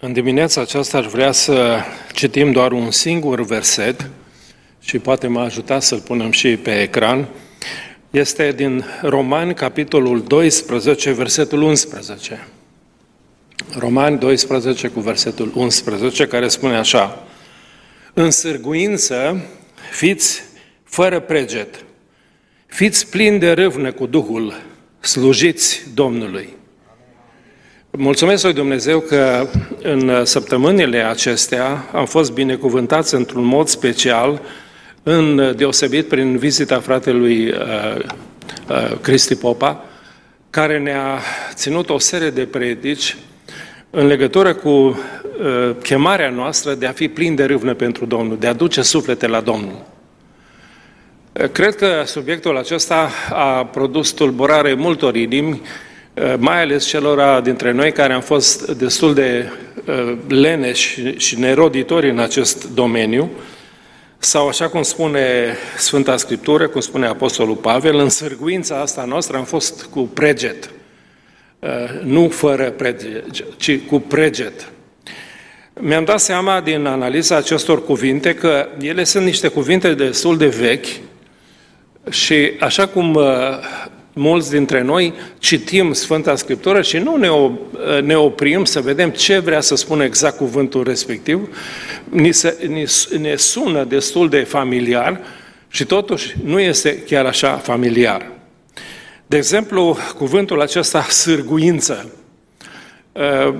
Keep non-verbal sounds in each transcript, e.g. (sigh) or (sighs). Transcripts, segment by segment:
În dimineața aceasta aș vrea să citim doar un singur verset și poate mă ajuta să-l punem și pe ecran. Este din Romani, capitolul 12, versetul 11. Romani 12 cu versetul 11, care spune așa. În sârguință fiți fără preget, fiți plini de râvnă cu Duhul, slujiți Domnului. Mulțumesc lui Dumnezeu că în săptămânile acestea am fost binecuvântați într-un mod special, în deosebit prin vizita fratelui uh, uh, Cristi Popa, care ne-a ținut o serie de predici în legătură cu uh, chemarea noastră de a fi plin de râvnă pentru Domnul, de a duce suflete la Domnul. Cred că subiectul acesta a produs tulburare multor inimi, Eh, mai ales celor dintre noi care am fost destul de eh, leneși și neroditori în acest domeniu, sau așa cum spune Sfânta Scriptură, cum spune Apostolul Pavel, în sârguința asta noastră am fost cu preget. Eh, nu fără preget, ci cu preget. Mi-am dat seama din analiza acestor cuvinte că ele sunt niște cuvinte destul de vechi și așa cum mulți dintre noi citim Sfânta Scriptură și nu ne, ne oprim să vedem ce vrea să spună exact cuvântul respectiv, ni, se, ni, ne sună destul de familiar și totuși nu este chiar așa familiar. De exemplu, cuvântul acesta, sârguință, ă,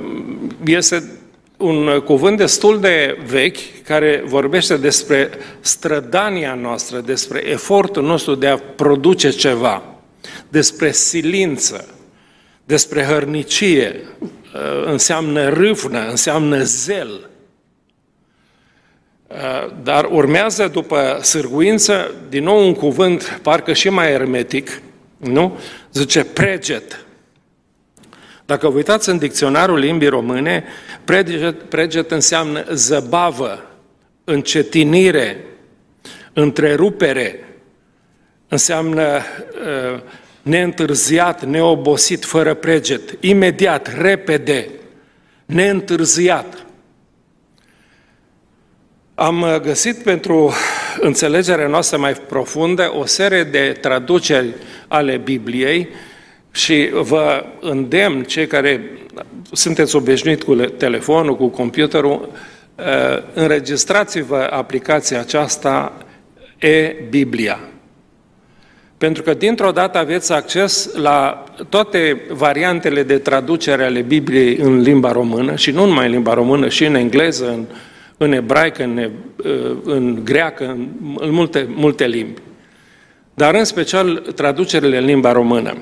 este un cuvânt destul de vechi care vorbește despre strădania noastră, despre efortul nostru de a produce ceva despre silință, despre hărnicie, uh, înseamnă râvnă, înseamnă zel. Uh, dar urmează după sârguință, din nou un cuvânt parcă și mai ermetic, nu? Zice preget. Dacă vă uitați în dicționarul limbii române, preget, preget înseamnă zăbavă, încetinire, întrerupere, înseamnă uh, neîntârziat, neobosit, fără preget, imediat, repede, neîntârziat. Am uh, găsit pentru înțelegerea noastră mai profundă o serie de traduceri ale Bibliei și vă îndemn, cei care sunteți obișnuiți cu telefonul, cu computerul, uh, înregistrați-vă aplicația aceasta e-Biblia. Pentru că dintr-o dată aveți acces la toate variantele de traducere ale Bibliei în limba română și nu numai în limba română, și în engleză, în, în ebraică, în, uh, în greacă, în, în multe, multe limbi. Dar în special traducerile în limba română.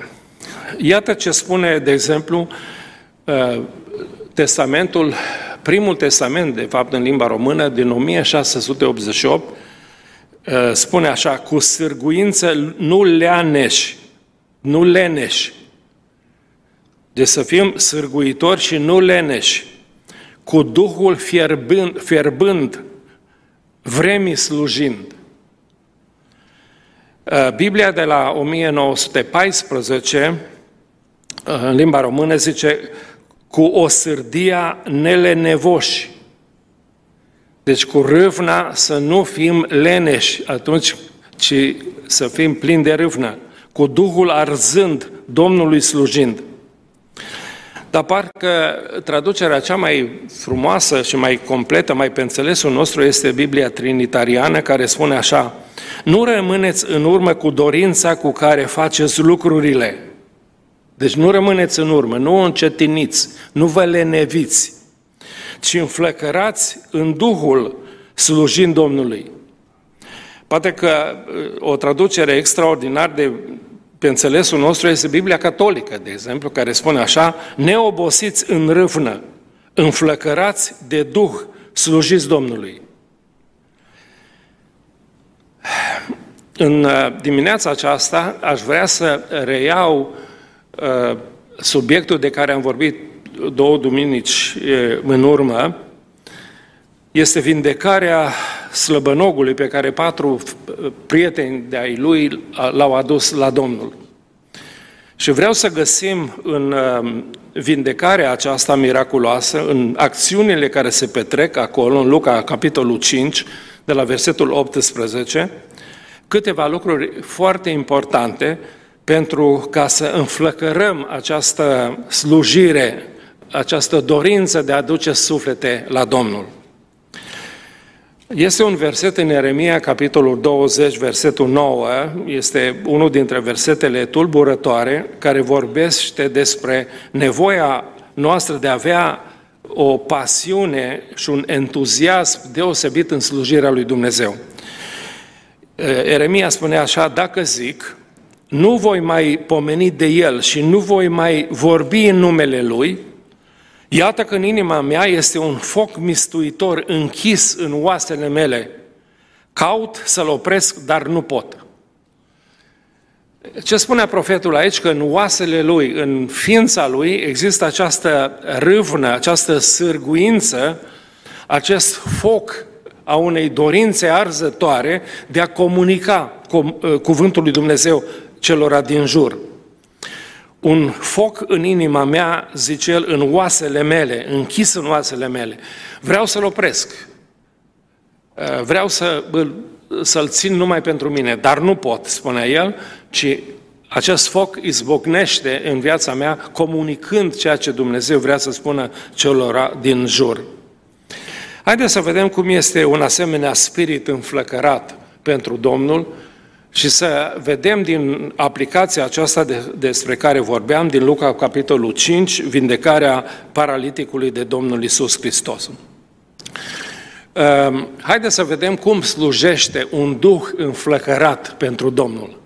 Iată ce spune, de exemplu, uh, testamentul, primul testament, de fapt, în limba română, din 1688, Uh, spune așa, cu sârguință nu leaneși, nu leneși. Deci să fim sârguitori și nu leneși, cu Duhul fierbând, fierbând vremii slujind. Uh, Biblia de la 1914, uh, în limba română, zice cu o sârdia nelenevoși. Deci cu râvna să nu fim leneși atunci, ci să fim plini de râvnă, cu Duhul arzând, Domnului slujind. Dar parcă traducerea cea mai frumoasă și mai completă, mai pe înțelesul nostru, este Biblia Trinitariană, care spune așa, nu rămâneți în urmă cu dorința cu care faceți lucrurile. Deci nu rămâneți în urmă, nu încetiniți, nu vă leneviți, ci înflăcărați în Duhul slujind Domnului. Poate că uh, o traducere extraordinar de pe înțelesul nostru este Biblia Catolică, de exemplu, care spune așa, neobosiți în râvnă, înflăcărați de Duh, slujiți Domnului. În uh, dimineața aceasta aș vrea să reiau uh, subiectul de care am vorbit două duminici în urmă, este vindecarea slăbănogului pe care patru prieteni de ai lui l-au adus la Domnul. Și vreau să găsim în um, vindecarea aceasta miraculoasă, în acțiunile care se petrec acolo, în Luca, capitolul 5, de la versetul 18, câteva lucruri foarte importante pentru ca să înflăcărăm această slujire, această dorință de a duce suflete la Domnul. Este un verset în Eremia, capitolul 20, versetul 9, este unul dintre versetele tulburătoare, care vorbește despre nevoia noastră de a avea o pasiune și un entuziasm deosebit în slujirea lui Dumnezeu. Eremia spune așa, dacă zic, nu voi mai pomeni de el și nu voi mai vorbi în numele lui, Iată că în inima mea este un foc mistuitor închis în oasele mele. Caut să-l opresc, dar nu pot. Ce spunea profetul aici? Că în oasele lui, în ființa lui, există această râvnă, această sârguință, acest foc a unei dorințe arzătoare de a comunica cuvântul lui Dumnezeu celor din jur un foc în inima mea, zice el, în oasele mele, închis în oasele mele. Vreau să-l opresc. Uh, vreau să, să-l țin numai pentru mine, dar nu pot, spunea el, ci acest foc izbocnește în viața mea, comunicând ceea ce Dumnezeu vrea să spună celor din jur. Haideți să vedem cum este un asemenea spirit înflăcărat pentru Domnul, și să vedem din aplicația aceasta de, despre care vorbeam, din Luca, capitolul 5, vindecarea paraliticului de Domnul Isus Hristos. Ehm, haideți să vedem cum slujește un duh înflăcărat pentru Domnul.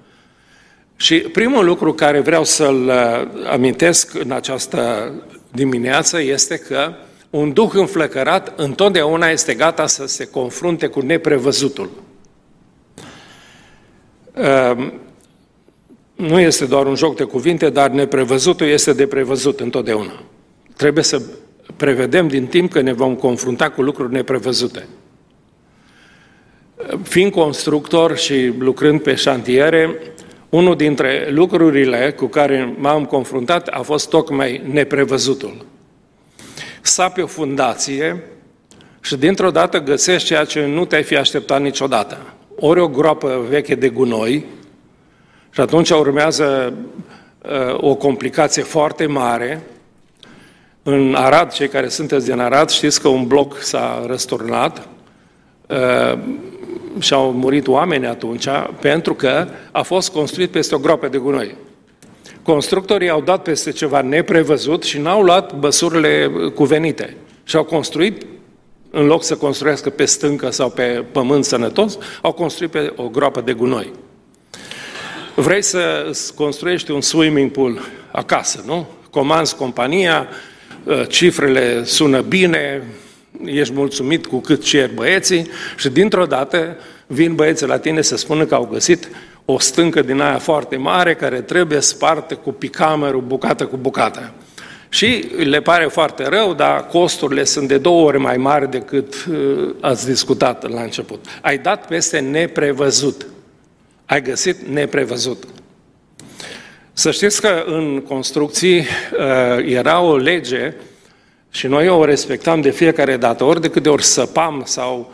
Și primul lucru care vreau să-l uh, amintesc în această dimineață este că un duh înflăcărat întotdeauna este gata să se confrunte cu neprevăzutul. Ehm, nu este doar un joc de cuvinte, dar neprevăzutul este de prevăzut întotdeauna. Trebuie să prevedem din timp că ne vom confrunta cu lucruri neprevăzute. Fiind constructor și lucrând pe șantiere, unul dintre lucrurile cu care m-am confruntat a fost tocmai neprevăzutul. Sapi o fundație și dintr-o dată găsești ceea ce nu te-ai fi așteptat niciodată ori o groapă veche de gunoi și atunci urmează uh, o complicație foarte mare. În Arad, cei care sunteți din Arad, știți că un bloc s-a răsturnat uh, și au murit oameni atunci pentru că a fost construit peste o groapă de gunoi. Constructorii au dat peste ceva neprevăzut și n-au luat măsurile cuvenite și au construit în loc să construiască pe stâncă sau pe pământ sănătos, au construit pe o groapă de gunoi. Vrei să construiești un swimming pool acasă, nu? Comanzi compania, ă, cifrele sună bine, ești mulțumit cu cât cer băieții și dintr-o dată vin băieții la tine să spună că au găsit o stâncă din aia foarte mare care trebuie spartă cu picamerul bucată cu bucată. Și le pare foarte rău, dar costurile sunt de două ori mai mari decât uh, ați discutat la început. Ai dat peste neprevăzut. Ai găsit neprevăzut. Să știți că în construcții uh, era o lege și noi o respectam de fiecare dată, ori de câte ori săpam sau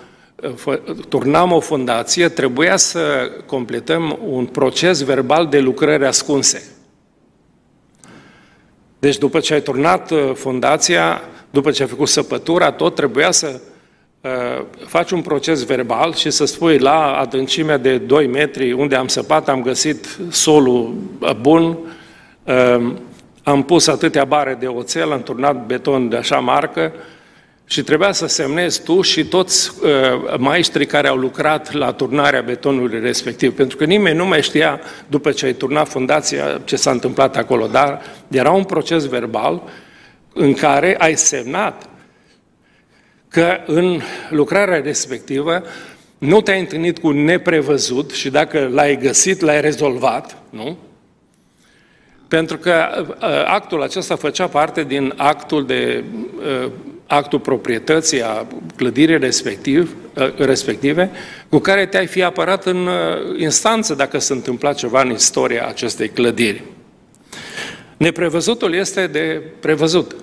uh, turnam o fundație, trebuia să completăm un proces verbal de lucrări ascunse. Deci după ce ai turnat uh, fundația, după ce ai făcut săpătura, tot trebuia să uh, faci un proces verbal și să spui la adâncimea de 2 metri unde am săpat, am găsit solul uh, bun, uh, am pus atâtea bare de oțel, am turnat beton de așa marcă, și trebuia să semnezi tu și toți uh, maestrii care au lucrat la turnarea betonului respectiv, pentru că nimeni nu mai știa, după ce ai turnat fundația, ce s-a întâmplat acolo, dar era un proces verbal în care ai semnat că în lucrarea respectivă nu te-ai întâlnit cu neprevăzut și dacă l-ai găsit, l-ai rezolvat, nu? Pentru că uh, actul acesta făcea parte din actul de uh, actul proprietății a clădirii respectiv, ă, respective, cu care te-ai fi apărat în ă, instanță dacă se întâmpla ceva în istoria acestei clădiri. Neprevăzutul este de prevăzut.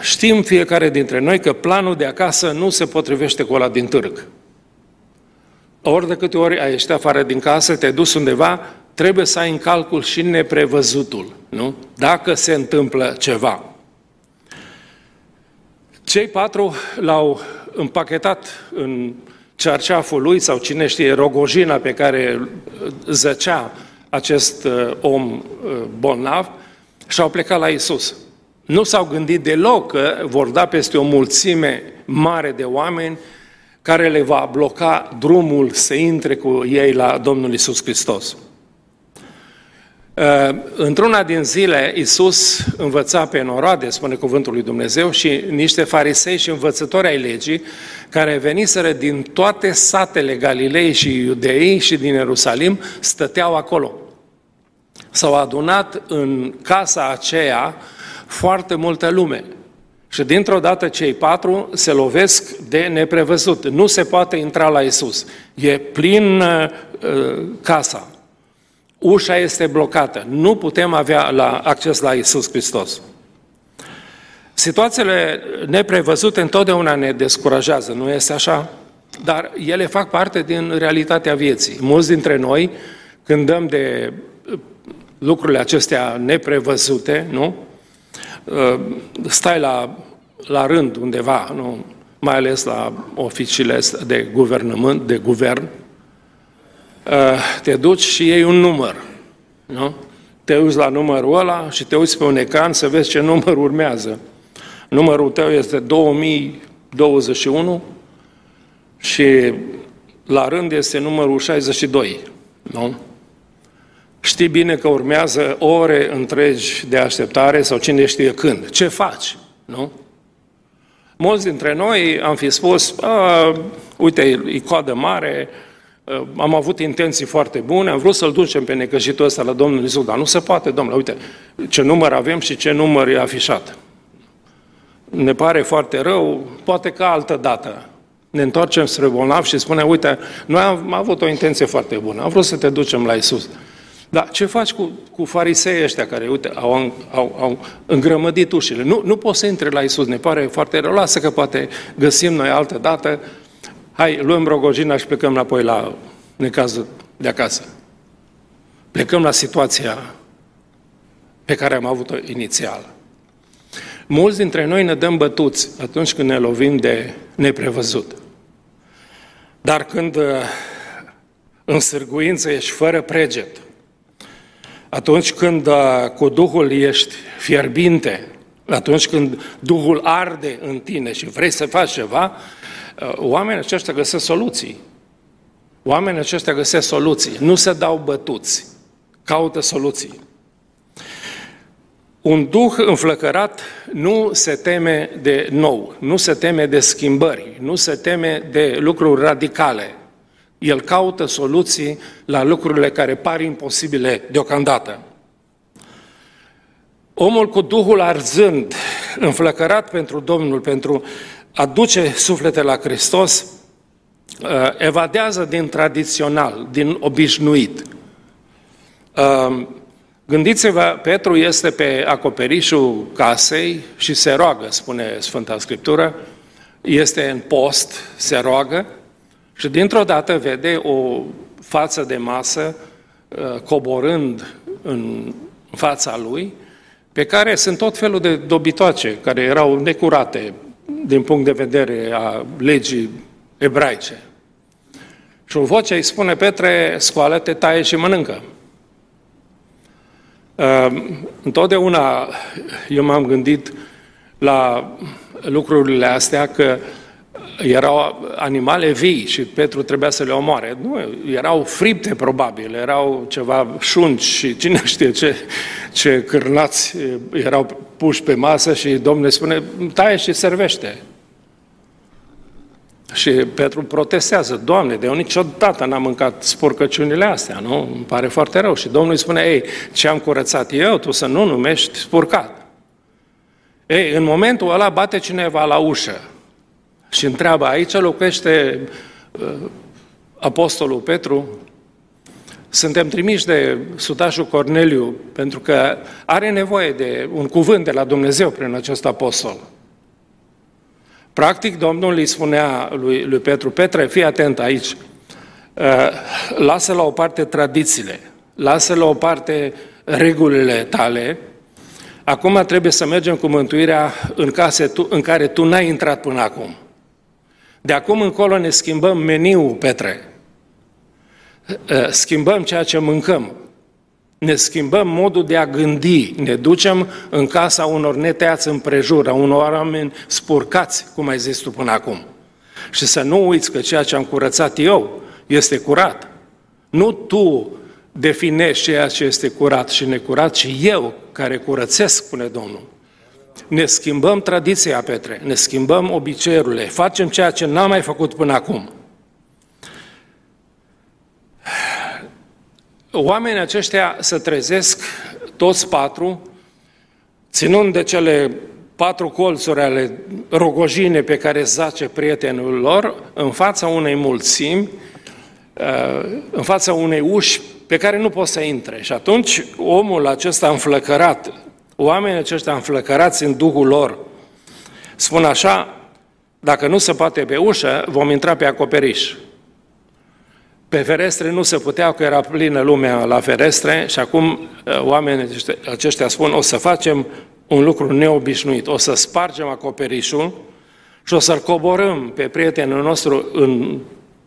Știm fiecare dintre noi că planul de acasă nu se potrivește cu ăla din târg. Ori de câte ori ai ieșit afară din casă, te-ai dus undeva, trebuie să ai în calcul și neprevăzutul, nu? Dacă se întâmplă ceva. Cei patru l-au împachetat în cearceaful lui sau cine știe, rogojina pe care zăcea acest uh, om uh, bolnav și au plecat la Isus. Nu s-au gândit deloc că vor da peste o mulțime mare de oameni care le va bloca drumul să intre cu ei la Domnul Isus Hristos. Uh, într-una din zile, Isus învăța pe noroade, spune cuvântul lui Dumnezeu, și niște farisei și învățători ai legii, care veniseră din toate satele Galilei și Iudeii și din Ierusalim, stăteau acolo. S-au adunat în casa aceea foarte multă lume. Și dintr-o dată cei patru se lovesc de neprevăzut. Nu se poate intra la Isus. E plin uh, casa. Ușa este blocată. Nu putem avea la, acces la Isus Hristos. Situațiile neprevăzute întotdeauna ne descurajează, nu este așa? Dar ele fac parte din realitatea vieții. Mulți dintre noi, când dăm de lucrurile acestea neprevăzute, nu? Uh, stai la, la rând undeva, nu? mai ales la oficiile de guvernământ, de guvern, uh, te duci și iei un număr. Nu? Te uiți la numărul ăla și te uiți pe un ecran să vezi ce (laughs) număr urmează. Numărul tău este 2021 și la rând este numărul 62. Nu? Știi bine că urmează ore întregi de așteptare sau cine știe când. Ce faci? Nu? Mulți dintre noi am fi spus, uite, e coadă mare, am avut intenții foarte bune, am vrut să-l ducem pe necăjitul ăsta la Domnul Iisus, dar nu se poate, domnule, uite, ce număr avem și ce număr e afișat. Ne pare foarte rău, poate că altă dată. Ne întoarcem spre bolnav și spune, uite, noi am avut o intenție foarte bună, am vrut să te ducem la Iisus. Dar ce faci cu, cu farisei ăștia care, uite, au, au, au îngrămădit ușile? Nu, nu poți să intre la Isus, ne pare foarte rău, lasă că poate găsim noi altă dată. Hai, luăm rogojina și plecăm înapoi la necazul de acasă. Plecăm la situația pe care am avut-o inițial. Mulți dintre noi ne dăm bătuți atunci când ne lovim de neprevăzut. Dar când uh, în sârguință ești fără preget, atunci când uh, cu Duhul ești fierbinte, atunci când Duhul arde în tine și vrei să faci ceva, uh, oamenii aceștia găsesc soluții. Oamenii aceștia găsesc soluții. Nu se dau bătuți. Caută soluții. Un duh înflăcărat nu se teme de nou, nu se teme de schimbări, nu se teme de lucruri radicale. El caută soluții la lucrurile care par imposibile deocamdată. Omul cu Duhul arzând, înflăcărat pentru Domnul, pentru a duce suflete la Hristos, uh, evadează din tradițional, din obișnuit. Uh, gândiți-vă, Petru este pe acoperișul casei și se roagă, spune Sfânta Scriptură, este în post, se roagă, și dintr-o dată vede o față de masă uh, coborând în fața lui, pe care sunt tot felul de dobitoace, care erau necurate din punct de vedere a legii ebraice. Și o voce îi spune, Petre, scoală-te, taie și mănâncă. Uh, întotdeauna eu m-am gândit la lucrurile astea că erau animale vii și Petru trebuia să le omoare. Nu, erau fripte probabil, erau ceva șunci și cine știe ce, ce cârnați erau puși pe masă și Domnul spune, taie și servește. Și Petru protestează, Doamne, de eu niciodată n-am mâncat spurcăciunile astea, nu? Îmi pare foarte rău. Și Domnul îi spune, ei, ce am curățat eu, tu să nu numești spurcat. Ei, în momentul ăla bate cineva la ușă și întreabă, aici locuiește uh, Apostolul Petru? Suntem trimiși de sutașul Corneliu pentru că are nevoie de un cuvânt de la Dumnezeu prin acest apostol. Practic, Domnul îi spunea lui, lui Petru, Petre, fii atent aici, uh, lasă la o parte tradițiile, lasă la o parte regulile tale, acum trebuie să mergem cu mântuirea în case în care tu n-ai intrat până acum. De acum încolo ne schimbăm meniul, Petre. Uh, schimbăm ceea ce mâncăm. Ne schimbăm modul de a gândi, ne ducem în casa unor neteați împrejur, a unor oameni spurcați, cum ai zis tu până acum. Și să nu uiți că ceea ce am curățat eu este curat. Nu tu definești ceea ce este curat și necurat, ci eu care curățesc, spune Domnul. Ne schimbăm tradiția, Petre, ne schimbăm obiceiurile, facem ceea ce n-am mai făcut până acum. Oamenii aceștia se trezesc, toți patru, ținând de cele patru colțuri ale rogojine pe care zace prietenul lor, în fața unei mulțimi, uh, în fața unei uși pe care nu pot să intre. Și atunci omul acesta înflăcărat, oamenii aceștia înflăcărați în Duhul lor, spun așa, dacă nu se poate pe ușă, vom intra pe acoperiș. Pe ferestre nu se putea, că era plină lumea la ferestre și acum uh, oamenii aceștia spun o să facem un lucru neobișnuit, o să spargem acoperișul și o să-l coborâm pe prietenul nostru în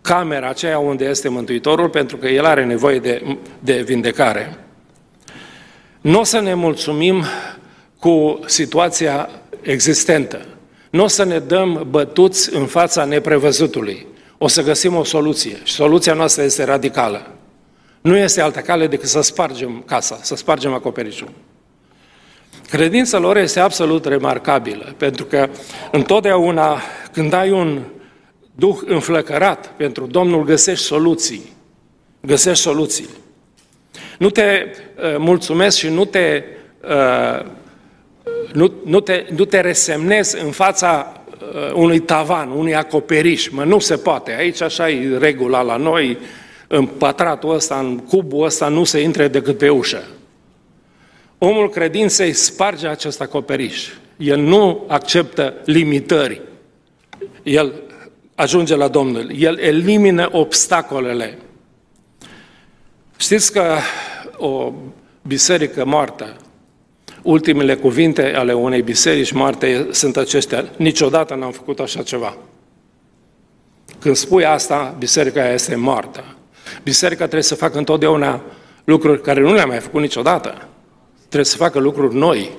camera aceea unde este Mântuitorul, pentru că el are nevoie de, de vindecare. Nu o să ne mulțumim cu situația existentă. Nu o să ne dăm bătuți în fața neprevăzutului o să găsim o soluție. Și soluția noastră este radicală. Nu este altă cale decât să spargem casa, să spargem acoperișul. Credința lor este absolut remarcabilă, pentru că întotdeauna când ai un duh înflăcărat pentru Domnul, găsești soluții. Găsești soluții. Nu te uh, mulțumesc și nu te, uh, nu, nu, te, nu te resemnezi în fața Uh, unui tavan, unui acoperiș. Mă, nu se poate. Aici așa e regula la noi, în pătratul ăsta, în cubul ăsta, nu se intre decât pe ușă. Omul credinței sparge acest acoperiș. El nu acceptă limitări. El ajunge la Domnul. El elimină obstacolele. Știți că o biserică moartă ultimele cuvinte ale unei biserici moarte sunt acestea. Niciodată n-am făcut așa ceva. Când spui asta, biserica este moartă. Biserica trebuie să facă întotdeauna lucruri care nu le-a mai făcut niciodată. Trebuie să facă lucruri noi.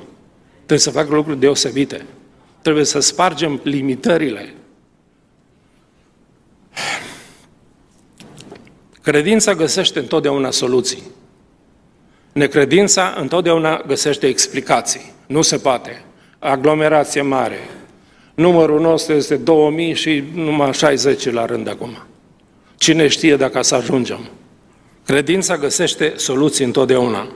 Trebuie să facă lucruri deosebite. Trebuie să spargem limitările. Credința găsește întotdeauna soluții. Necredința întotdeauna găsește explicații. Nu se poate. Aglomerație mare. Numărul nostru este 2000 și numai 60 la rând acum. Cine știe dacă să ajungem? Credința găsește soluții întotdeauna.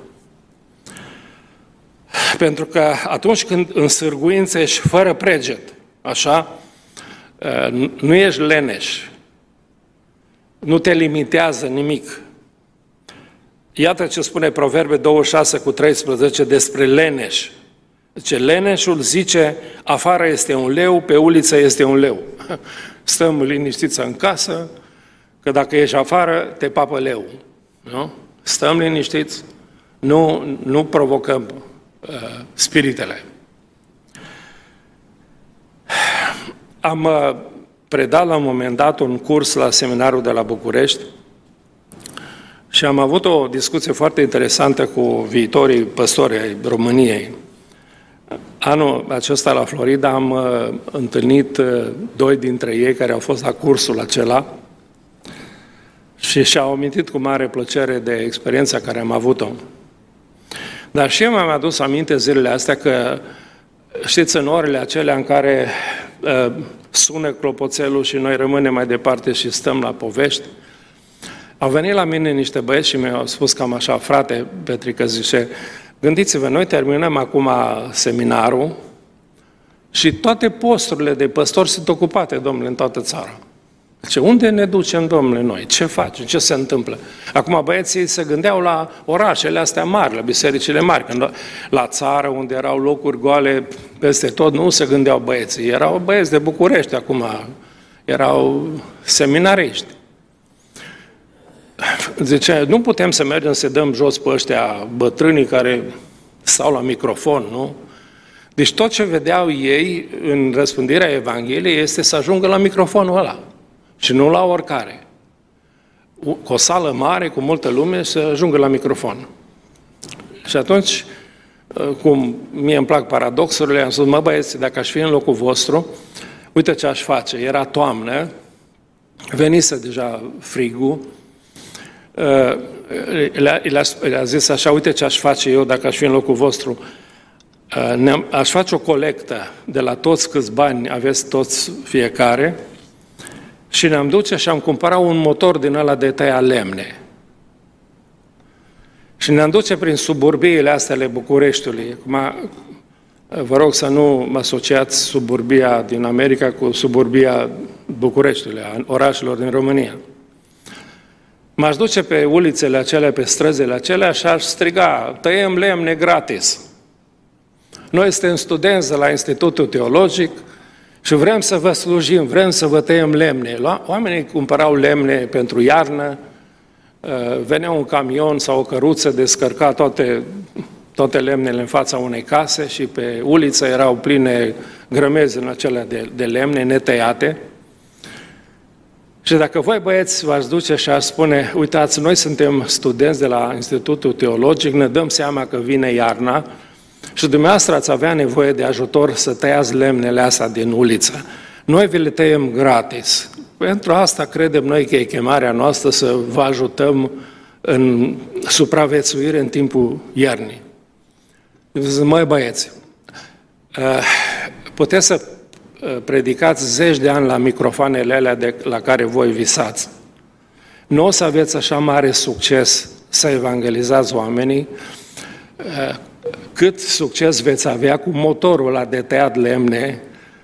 Pentru că atunci când însârguințești fără preget, așa, nu ești leneș, nu te limitează nimic, Iată ce spune Proverbe 26 cu 13 despre leneș. Ce leneșul zice, afară este un leu, pe uliță este un leu. (laughs) Stăm liniștiți în casă, că dacă ești afară, te papă leu. Nu? Stăm liniștiți, nu, nu provocăm uh, spiritele. (sighs) Am uh, predat la un moment dat un curs la seminarul de la București și am avut o discuție foarte interesantă cu viitorii păstori ai României. Anul acesta la Florida am uh, întâlnit uh, doi dintre ei care au fost la cursul acela și și-au amintit cu mare plăcere de experiența care am avut-o. Dar și eu mi-am adus aminte zilele astea că, știți, în orele acelea în care uh, sună clopoțelul și noi rămânem mai departe și stăm la povești, au venit la mine niște băieți și mi-au spus cam așa, frate Petrică, zice, gândiți-vă, noi terminăm acum seminarul și toate posturile de păstori sunt ocupate, domnule, în toată țara. Ce, unde ne ducem, domnule, noi? Ce facem? Ce se întâmplă? Acum băieții se gândeau la orașele astea mari, la bisericile mari. Când la țară, unde erau locuri goale peste tot, nu se gândeau băieții. Erau băieți de București acum, erau seminariști. Zice, nu putem să mergem să dăm jos pe ăștia bătrânii care stau la microfon, nu? Deci tot ce vedeau ei în răspândirea Evangheliei este să ajungă la microfonul ăla și nu la oricare. Cu o sală mare, cu multă lume, să ajungă la microfon. Și atunci, cum mie îmi plac paradoxurile, am spus, mă băieți, dacă aș fi în locul vostru, uite ce aș face. Era toamnă, venise deja frigul, le-a zis așa, uite ce aș face eu dacă aș fi în locul vostru. Aș face o colectă de la toți câți bani aveți toți fiecare și ne-am duce și am cumpărat un motor din ăla de tăia lemne. Și ne-am duce prin suburbiile astea ale Bucureștiului. Acum, vă rog să nu mă asociați suburbia din America cu suburbia Bucureștiului, a orașelor din România. M-aș duce pe ulițele acelea, pe străzile acelea și aș striga, tăiem lemne gratis. Noi suntem studenți de la Institutul Teologic și vrem să vă slujim, vrem să vă tăiem lemne. Oamenii cumpărau lemne pentru iarnă, uh, venea un camion sau o căruță, descărca toate, toate lemnele în fața unei case și pe uliță erau pline grămezi în acelea de, de lemne netăiate. Și dacă voi băieți v-ați duce și ați spune, uitați, noi suntem studenți de la Institutul Teologic, ne dăm seama că vine iarna și dumneavoastră ați avea nevoie de ajutor să tăiați lemnele astea din uliță. Noi vi le tăiem gratis. Pentru asta credem noi că e chemarea noastră să vă ajutăm în supraviețuire în timpul iernii. Zic, măi băieți, eh, puteți să Uh, predicați zeci de ani la microfoanele alea de, la care voi visați. Nu o să aveți așa mare succes să evangelizați oamenii uh, cât succes veți avea cu motorul ăla de tăiat lemne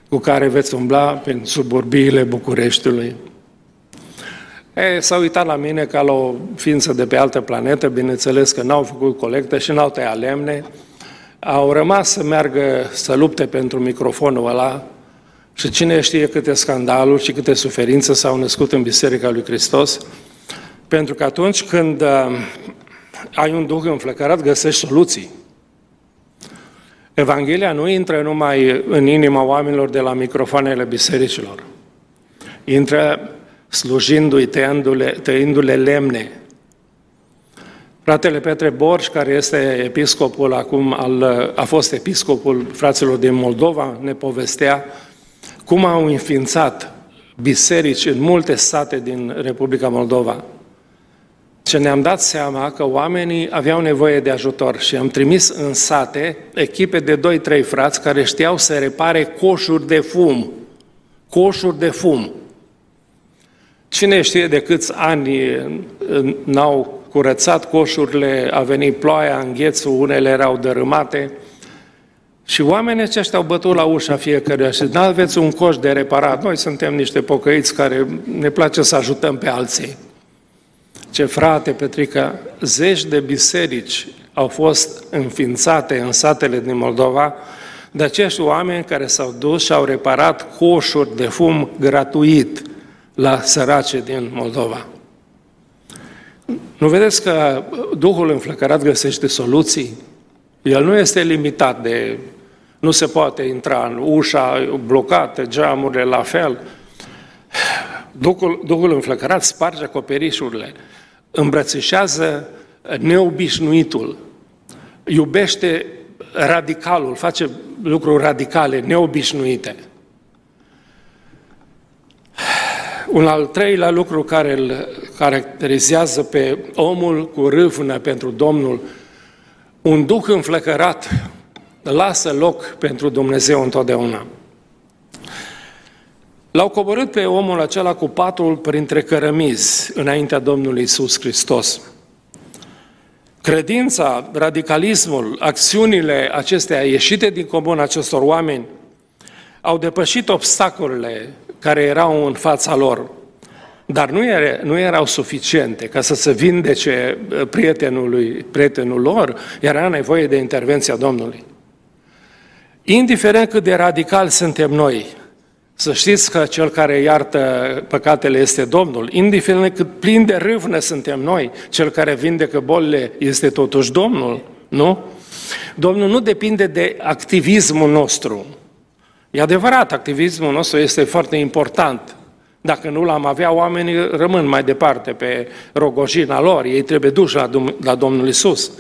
cu care veți umbla prin suburbiile Bucureștiului. E, s-au uitat la mine ca la o ființă de pe altă planetă, bineînțeles că n-au făcut colectă și n-au tăiat lemne, au rămas să meargă să lupte pentru microfonul ăla, și cine știe câte scandaluri și câte suferințe s-au născut în Biserica lui Hristos, pentru că atunci când uh, ai un duh înflăcărat, găsești soluții. Evanghelia nu intră numai în inima oamenilor de la microfoanele bisericilor. Intră slujindu-i, tăindu-le, tăindu-le lemne. Fratele Petre Borș, care este episcopul acum, al, a fost episcopul fraților din Moldova, ne povestea cum au înființat biserici în multe state din Republica Moldova. Și ne-am dat seama că oamenii aveau nevoie de ajutor și am trimis în sate echipe de 2-3 frați care știau să repare coșuri de fum. Coșuri de fum. Cine știe de câți ani n-au curățat coșurile, a venit ploaia, înghețul, unele erau dărâmate, și oamenii aceștia au bătut la ușa fiecăruia și nu aveți un coș de reparat. Noi suntem niște pocăiți care ne place să ajutăm pe alții. Ce frate, Petrica, zeci de biserici au fost înființate în satele din Moldova de acești oameni care s-au dus și au reparat coșuri de fum gratuit la sărace din Moldova. Nu vedeți că Duhul înflăcărat găsește soluții? El nu este limitat de nu se poate intra în ușa blocată, geamurile la fel. Duhul, Duhul înflăcărat sparge acoperișurile, îmbrățișează neobișnuitul, iubește radicalul, face lucruri radicale, neobișnuite. Un al treilea lucru care îl caracterizează pe omul cu râvnă pentru Domnul, un duh înflăcărat, lasă loc pentru Dumnezeu întotdeauna. L-au coborât pe omul acela cu patul printre cărămizi înaintea Domnului Isus Hristos. Credința, radicalismul, acțiunile acestea ieșite din comun acestor oameni au depășit obstacolele care erau în fața lor. dar nu, era, nu erau suficiente ca să se vindece uh, prietenului, prietenul lor, era nevoie de intervenția Domnului. Indiferent cât de radical suntem noi, să știți că cel care iartă păcatele este Domnul. Indiferent cât plin de râvnă suntem noi, cel care vindecă bolile este totuși Domnul, nu? Domnul nu depinde de activismul nostru. E adevărat, activismul nostru este foarte important. Dacă nu l-am avea, oamenii rămân mai departe pe rogojina lor, ei trebuie duși la, la Domnul Isus.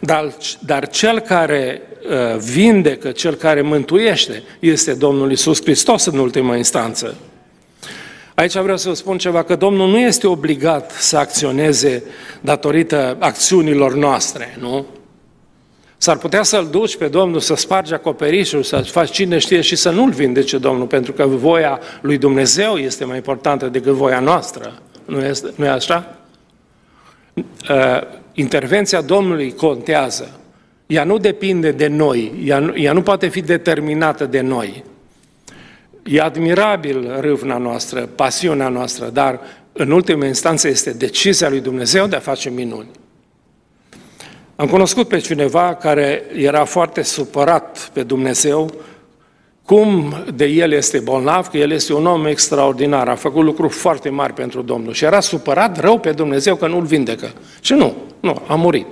Dar, dar cel care uh, vindecă, cel care mântuiește, este Domnul Isus Hristos în ultima instanță. Aici vreau să vă spun ceva, că Domnul nu este obligat să acționeze datorită acțiunilor noastre, nu? S-ar putea să-l duci pe Domnul să spargi acoperișul, să faci cine știe și să nu-l vindece Domnul, pentru că voia lui Dumnezeu este mai importantă decât voia noastră. Nu, este, nu e așa? Uh, intervenția Domnului contează. Ea nu depinde de noi, ea nu, ea nu poate fi determinată de noi. E admirabil râvna noastră, pasiunea noastră, dar în ultima instanță este decizia lui Dumnezeu de a face minuni. Am cunoscut pe cineva care era foarte supărat pe Dumnezeu, cum de el este bolnav, că el este un om extraordinar, a făcut lucruri foarte mari pentru Domnul și era supărat rău pe Dumnezeu că nu-l vindecă. Și nu, nu, a murit.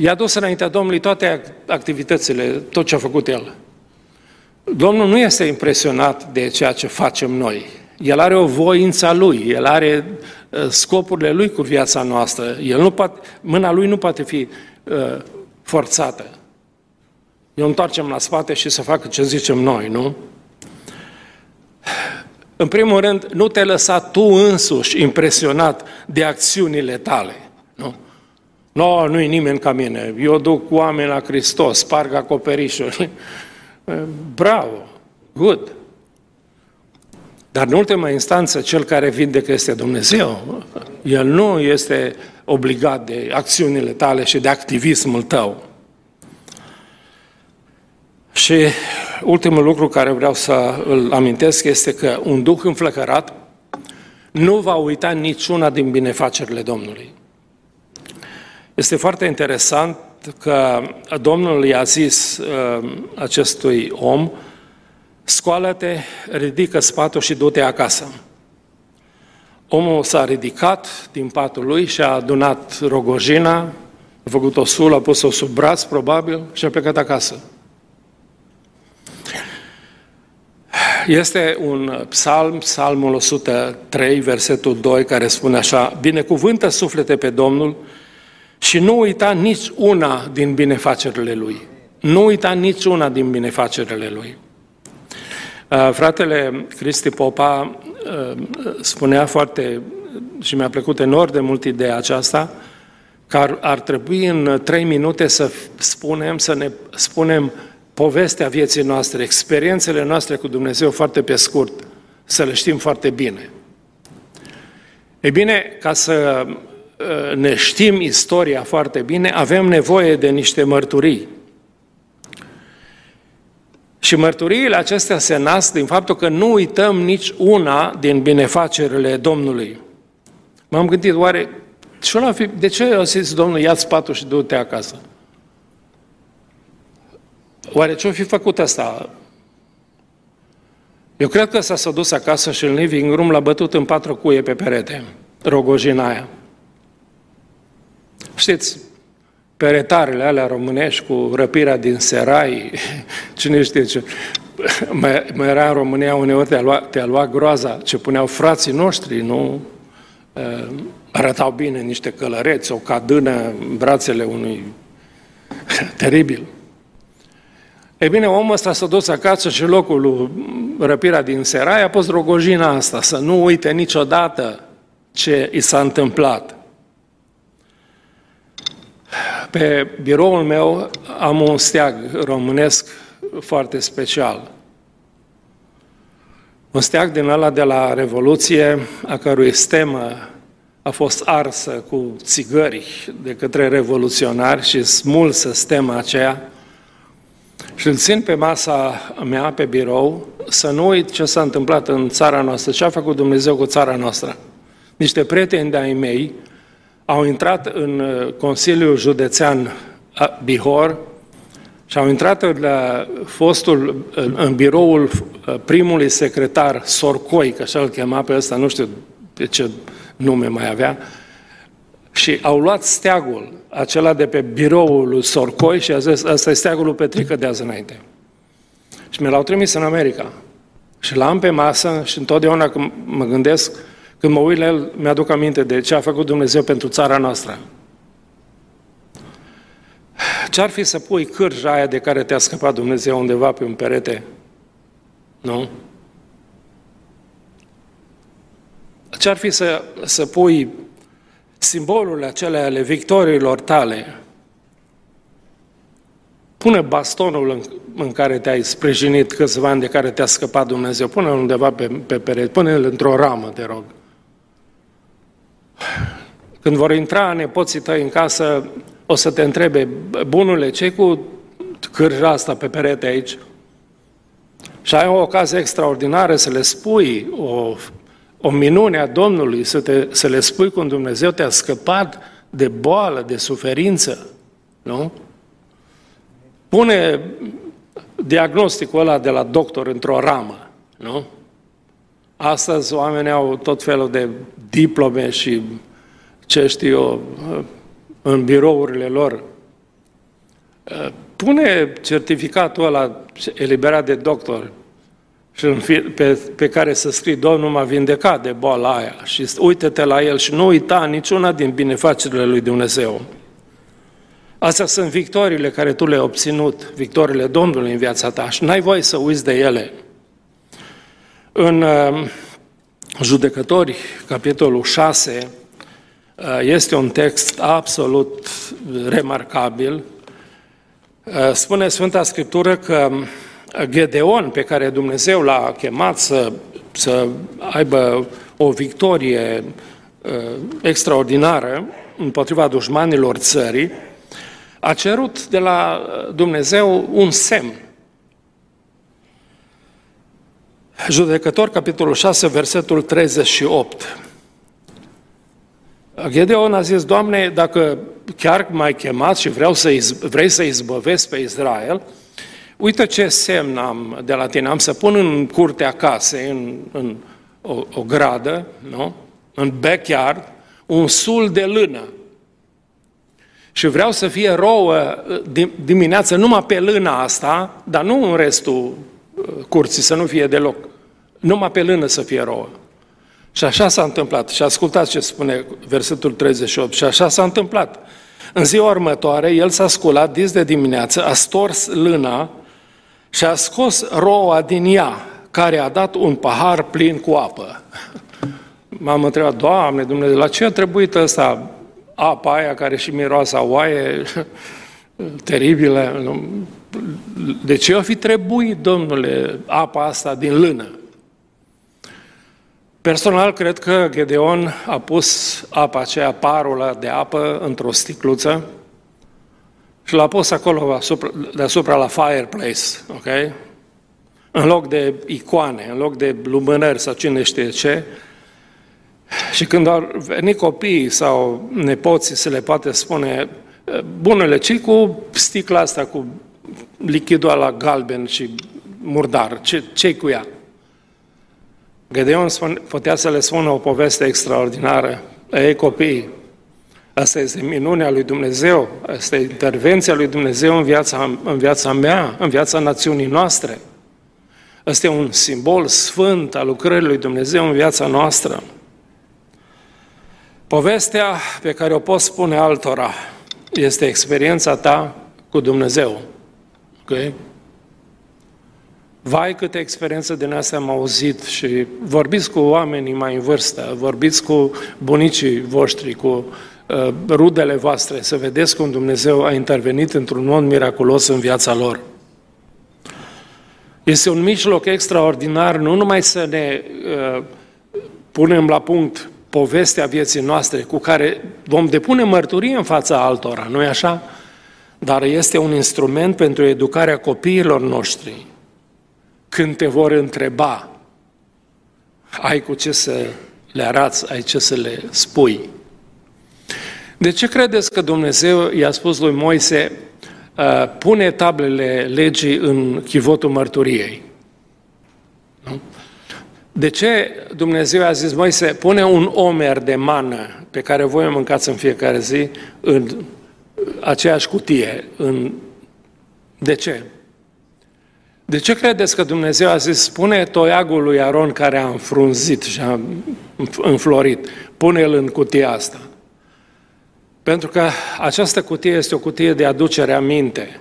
I-a dus înaintea Domnului toate activitățile, tot ce a făcut el. Domnul nu este impresionat de ceea ce facem noi. El are o voință a lui, el are uh, scopurile lui cu viața noastră. El nu poate, mâna lui nu poate fi uh, forțată. Eu întoarcem la spate și să facă ce zicem noi, nu? În primul rând, nu te lăsa tu însuși impresionat de acțiunile tale, nu? No, nu-i nimeni ca mine, eu duc oameni la Hristos, sparg acoperișuri. (laughs) Bravo, good. Dar în ultima instanță, cel care vindecă este Dumnezeu. El nu este obligat de acțiunile tale și de activismul tău. Și ultimul lucru care vreau să îl amintesc este că un duh înflăcărat nu va uita niciuna din binefacerile Domnului. Este foarte interesant că Domnul i-a zis uh, acestui om, scoală-te, ridică spatul și du-te acasă. Omul s-a ridicat din patul lui și a adunat rogojina, a făcut o sulă, a pus-o sub braț, probabil, și a plecat acasă. Este un psalm, psalmul 103, versetul 2, care spune așa, Binecuvântă suflete pe Domnul și nu uita nici una din binefacerile Lui. Nu uita nici una din binefacerile Lui. Uh, fratele Cristi Popa uh, spunea foarte, și mi-a plăcut enorm de mult ideea aceasta, că ar, ar trebui în trei minute să spunem, să ne spunem povestea vieții noastre, experiențele noastre cu Dumnezeu foarte pe scurt, să le știm foarte bine. Ei bine, ca să uh, ne știm istoria foarte bine, avem nevoie de niște mărturii. Și mărturiile acestea se nasc din faptul că nu uităm nici una din binefacerile Domnului. M-am gândit, oare de ce a zis Domnul, ia-ți patul și du-te acasă? Oare ce-o fi făcut asta? Eu cred că s-a dus acasă și în living room l-a bătut în patru cuie pe perete, rogojina aia. Știți, peretarele alea românești cu răpirea din Serai, (laughs) cine știe ce. Mai, mai era în România uneori te-a luat, te luat groaza ce puneau frații noștri, nu? Arătau bine niște călăreți, o cadână în brațele unui (laughs) teribil. E bine, omul ăsta s-a dus acasă și locul lui răpirea din Serai a pus rogojina asta, să nu uite niciodată ce i s-a întâmplat. Pe biroul meu am un steag românesc foarte special. Un steag din ăla de la Revoluție, a cărui stemă a fost arsă cu țigări de către revoluționari și smulsă stema aceea, și îl țin pe masa mea, pe birou, să nu uit ce s-a întâmplat în țara noastră, ce a făcut Dumnezeu cu țara noastră. Niște prieteni de-ai mei au intrat în uh, Consiliul Județean Bihor și au intrat la fostul, în, în biroul uh, primului secretar Sorcoi, că așa îl chema pe ăsta, nu știu pe ce nume mai avea, și au luat steagul acela de pe biroul lui Sorcoi și a zis, ăsta e steagul lui Petrică de azi înainte. Și mi l-au trimis în America. Și l-am pe masă și întotdeauna când mă gândesc, când mă uit la el, mi-aduc aminte de ce a făcut Dumnezeu pentru țara noastră. Ce-ar fi să pui cârja aia de care te-a scăpat Dumnezeu undeva pe un perete? Nu? Ce-ar fi să, să pui simbolurile acelea ale victoriilor tale? Pune bastonul în, în care te-ai sprijinit câțiva ani de care te-a scăpat Dumnezeu. Pune-l undeva pe, pe perete. Pune-l într-o ramă, te rog. Când vor intra nepoții tăi în casă, o să te întrebe, bunule, ce cu cârja asta pe perete aici? Și ai o ocazie extraordinară să le spui o, o minune a Domnului, să, te, să le spui cum Dumnezeu te-a scăpat de boală, de suferință, nu? Pune diagnosticul ăla de la doctor într-o ramă, nu? Astăzi oamenii au tot felul de diplome și ce știu eu, în birourile lor. Pune certificatul ăla eliberat de doctor și pe, pe care să scrii, Domnul m-a vindecat de boala aia și uite-te la el și nu uita niciuna din binefacerile lui Dumnezeu. Astea sunt victoriile care tu le-ai obținut, victoriile Domnului în viața ta și n-ai voie să uiți de ele. În uh, Judecători, capitolul 6, uh, este un text absolut remarcabil. Uh, spune Sfânta Scriptură că Gedeon, pe care Dumnezeu l-a chemat să, să aibă o victorie extraordinară împotriva dușmanilor țării, a cerut de la Dumnezeu un semn. Judecător, capitolul 6, versetul 38. Gedeon a zis, Doamne, dacă chiar m-ai chemat și vreau să izb- vrei să izbăvesc pe Israel, uite ce semn am de la tine. Am să pun în curtea casei, în, în o, o gradă, nu? în backyard, un sul de lână. Și vreau să fie rouă dimineața numai pe lâna asta, dar nu în restul uh, curții, să nu fie deloc. Numai pe lână să fie rouă. Și așa s-a întâmplat. Și ascultați ce spune versetul 38. Și așa s-a întâmplat. În ziua următoare, el s-a sculat dis de dimineață, a stors lâna și a scos roa din ea, care a dat un pahar plin cu apă. M-am întrebat, Doamne, Dumnezeu, la ce a trebuit ăsta apa aia care și miroasa oaie, teribilă. De ce o fi trebuit, domnule, apa asta din lână? Personal, cred că Gedeon a pus apa aceea, parul de apă, într-o sticluță și l-a pus acolo deasupra la fireplace, ok? În loc de icoane, în loc de lumânări sau cine știe ce, și când au venit copiii sau nepoții, se le poate spune, bunele, ce cu sticla asta, cu lichidul la galben și murdar, ce, ce cu ea? Gedeon putea să le spună o poveste extraordinară. Ei, copii, asta este minunea lui Dumnezeu, asta e intervenția lui Dumnezeu în viața, în viața mea, în viața națiunii noastre. Asta e un simbol sfânt al lucrării lui Dumnezeu în viața noastră. Povestea pe care o poți spune altora este experiența ta cu Dumnezeu. Okay? Vai câte experiențe din astea am auzit și vorbiți cu oamenii mai în vârstă, vorbiți cu bunicii voștri, cu uh, rudele voastre, să vedeți cum Dumnezeu a intervenit într-un mod miraculos în viața lor. Este un mijloc extraordinar, nu numai să ne uh, punem la punct povestea vieții noastre cu care vom depune mărturie în fața altora, nu-i așa? dar este un instrument pentru educarea copiilor noștri. Când te vor întreba, ai cu ce să le arăți, ai ce să le spui. De ce credeți că Dumnezeu i-a spus lui Moise, uh, pune tablele legii în chivotul mărturiei? Nu? De ce Dumnezeu a zis, Moise, pune un omer de mană pe care voi o mâncați în fiecare zi în aceeași cutie? În... De ce? De ce credeți că Dumnezeu a zis, spune toiagul lui Aron care a înfrunzit și a înflorit, pune-l în cutia asta? Pentru că această cutie este o cutie de aducere aminte.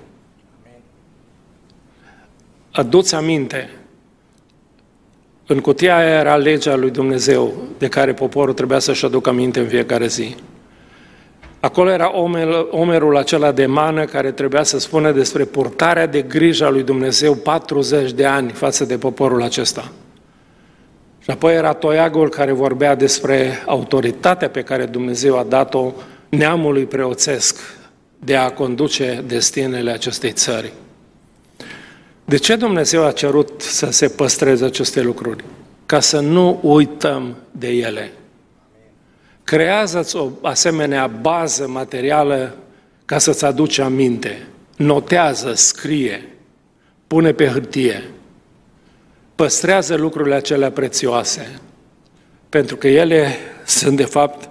Aduți aminte. În cutia aia era legea lui Dumnezeu, de care poporul trebuia să-și aducă aminte în fiecare zi. Acolo era omer, omerul acela de mană care trebuia să spună despre purtarea de grijă a lui Dumnezeu 40 de ani față de poporul acesta. Și apoi era toiagul care vorbea despre autoritatea pe care Dumnezeu a dat-o neamului preoțesc de a conduce destinele acestei țări. De ce Dumnezeu a cerut să se păstreze aceste lucruri? Ca să nu uităm de ele. Creează-ți o asemenea bază materială ca să-ți aduci aminte. Notează, scrie, pune pe hârtie. Păstrează lucrurile acelea prețioase, pentru că ele sunt, de fapt,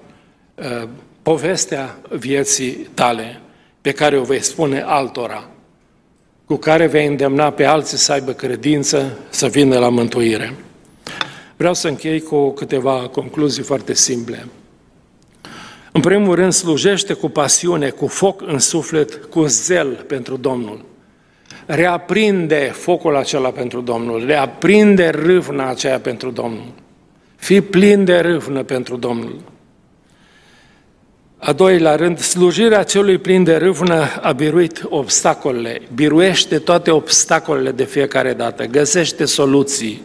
uh, povestea vieții tale, pe care o vei spune altora, cu care vei îndemna pe alții să aibă credință, să vină la mântuire. Vreau să închei cu câteva concluzii foarte simple. În primul rând, slujește cu pasiune, cu foc în suflet, cu zel pentru Domnul. Reaprinde focul acela pentru Domnul, reaprinde râvna aceea pentru Domnul. Fii plin de râvnă pentru Domnul. A doilea rând, slujirea celui plin de râvnă a biruit obstacolele, biruiește toate obstacolele de fiecare dată, găsește soluții.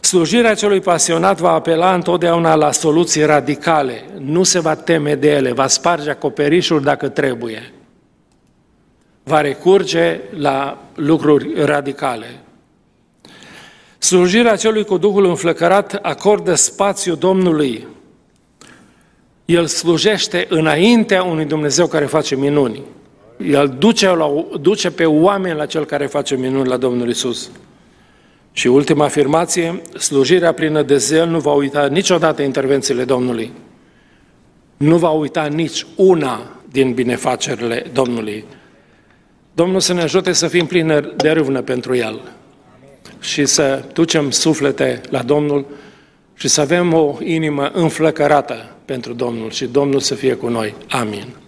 Slujirea celui pasionat va apela întotdeauna la soluții radicale, nu se va teme de ele, va sparge acoperișul dacă trebuie. Va recurge la lucruri radicale. Slujirea celui cu Duhul înflăcărat acordă spațiu Domnului, el slujește înaintea unui Dumnezeu care face minuni. El duce, la, duce pe oameni la Cel care face minuni, la Domnul Isus. Și ultima afirmație, slujirea plină de zel nu va uita niciodată intervențiile Domnului. Nu va uita nici una din binefacerile Domnului. Domnul să ne ajute să fim plini de râvnă pentru El și să ducem suflete la Domnul și să avem o inimă înflăcărată pentru Domnul și Domnul să fie cu noi. Amin.